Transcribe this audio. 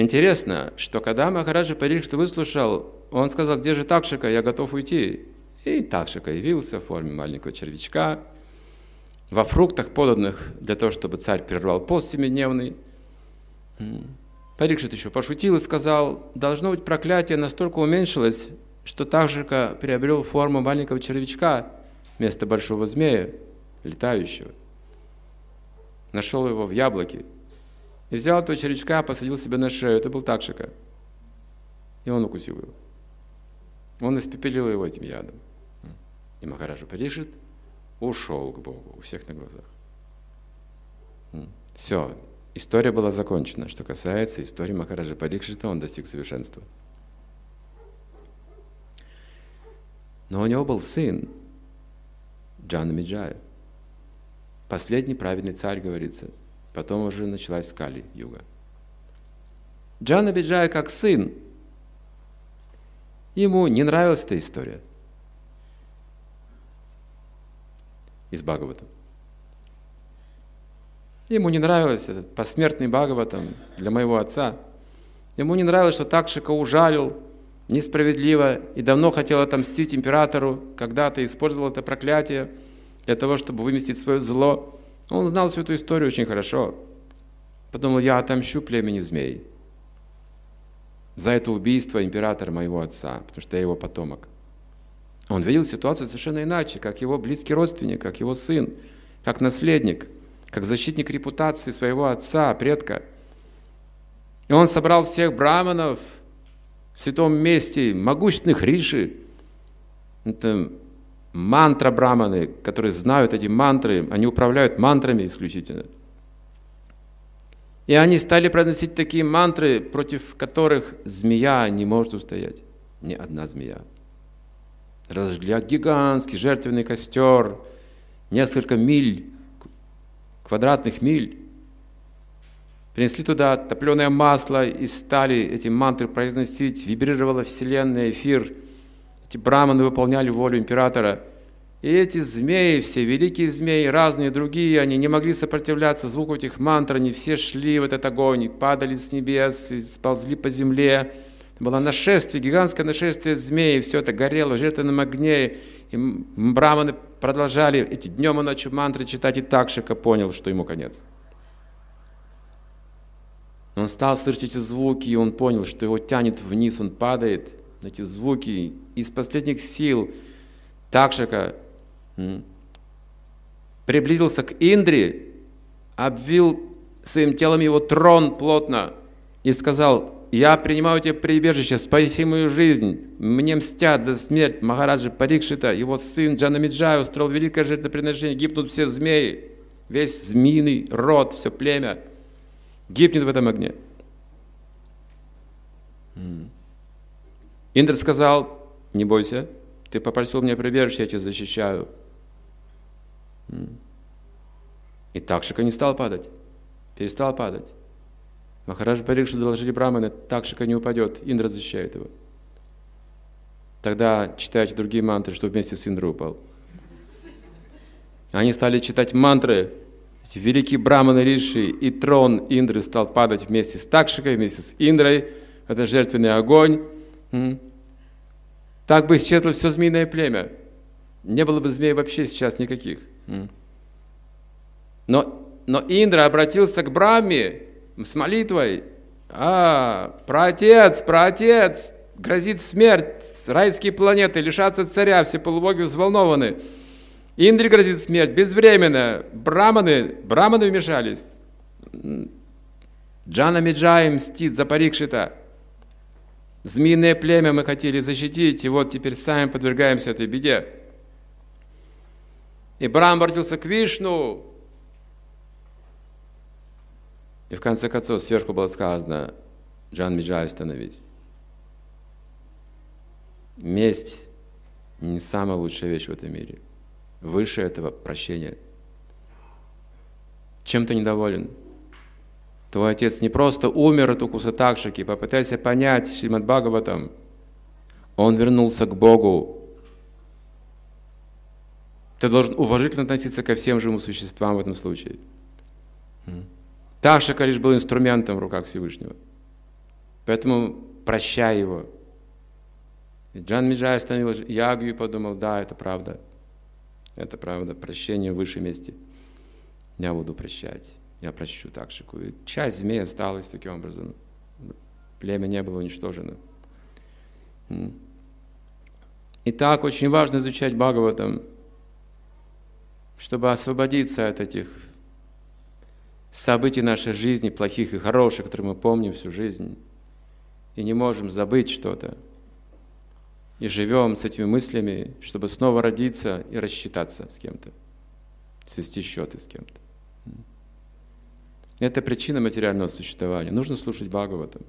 Интересно, что когда Махараджа Парикшит выслушал, он сказал, где же Такшика, я готов уйти. И Такшика явился в форме маленького червячка, во фруктах, поданных для того, чтобы царь прервал пост семидневный. Парикшит еще пошутил и сказал, должно быть проклятие настолько уменьшилось, что Такшика приобрел форму маленького червячка вместо большого змея, летающего. Нашел его в яблоке, и взял этого червячка, посадил себе на шею. Это был Такшика. И он укусил его. Он испепелил его этим ядом. И Махараджа Паришит ушел к Богу у всех на глазах. Все, история была закончена. Что касается истории Махараджа Парикшита, он достиг совершенства. Но у него был сын, Джана Миджая. Последний праведный царь, говорится, Потом уже началась Скали юга. Джана Биджая как сын, ему не нравилась эта история из Бхагавата. Ему не нравилось этот посмертный Бхагаватам для моего отца. Ему не нравилось, что Такшика ужалил несправедливо и давно хотел отомстить императору, когда-то использовал это проклятие для того, чтобы выместить свое зло. Он знал всю эту историю очень хорошо. Подумал, я отомщу племени змей за это убийство императора моего отца, потому что я его потомок. Он видел ситуацию совершенно иначе, как его близкий родственник, как его сын, как наследник, как защитник репутации своего отца, предка. И он собрал всех браманов в святом месте, могущественных риши. Это мантра браманы, которые знают эти мантры, они управляют мантрами исключительно. И они стали произносить такие мантры, против которых змея не может устоять. Ни одна змея. Разожгли гигантский жертвенный костер, несколько миль, квадратных миль. Принесли туда топленое масло и стали эти мантры произносить. Вибрировала вселенная, эфир – эти браманы выполняли волю императора. И эти змеи, все великие змеи, разные другие, они не могли сопротивляться звуку этих мантр, они все шли в этот огонь, падали с небес, сползли по земле. Было нашествие, гигантское нашествие змей, все это горело в жертвенном огне. И браманы продолжали эти днем и ночью мантры читать, и Такшика понял, что ему конец. Он стал слышать эти звуки, и он понял, что его тянет вниз, он падает – эти звуки из последних сил Такшака приблизился к Индре, обвил своим телом его трон плотно и сказал, «Я принимаю тебе прибежище, спаси мою жизнь. Мне мстят за смерть Махараджа Парикшита. Его сын Джанамиджай устроил великое жертвоприношение. Гибнут все змеи, весь змеиный род, все племя. Гибнет в этом огне». Индр сказал, не бойся, ты попросил меня прибежище, я тебя защищаю. И Такшика не стал падать, перестал падать. Махараджа Парикшу доложили Браманы, Такшика не упадет, Индра защищает его. Тогда читайте другие мантры, что вместе с Индрой упал. Они стали читать мантры, эти великие браманы Риши, и трон Индры стал падать вместе с Такшикой, вместе с Индрой. Это жертвенный огонь. Так бы исчезло все змеиное племя. Не было бы змей вообще сейчас никаких. Но, но Индра обратился к Брахме с молитвой. А, праотец, праотец, грозит смерть, райские планеты лишатся царя, все полубоги взволнованы. Индре грозит смерть, безвременно. Браманы, браманы вмешались. Джана Миджай мстит за Парикшита. Змеиное племя мы хотели защитить, и вот теперь сами подвергаемся этой беде. И Брам обратился к Вишну. И в конце концов сверху было сказано, Джан Миджай, остановись. Месть не самая лучшая вещь в этом мире. Выше этого прощения. Чем ты недоволен? Твой отец не просто умер от укуса такшики, попытайся понять Шримад Бхагаватам. Он вернулся к Богу. Ты должен уважительно относиться ко всем живым существам в этом случае. Такшика лишь был инструментом в руках Всевышнего. Поэтому прощай его. И Джан Миджай остановил ягу и подумал, да, это правда. Это правда, прощение в высшем месте. Я буду прощать. Я прощу Такшику. И часть змеи осталась таким образом. Племя не было уничтожено. Итак, очень важно изучать Бхагаватам, чтобы освободиться от этих событий нашей жизни, плохих и хороших, которые мы помним всю жизнь, и не можем забыть что-то. И живем с этими мыслями, чтобы снова родиться и рассчитаться с кем-то, свести счеты с кем-то. Это причина материального существования. Нужно слушать Бхагаватам.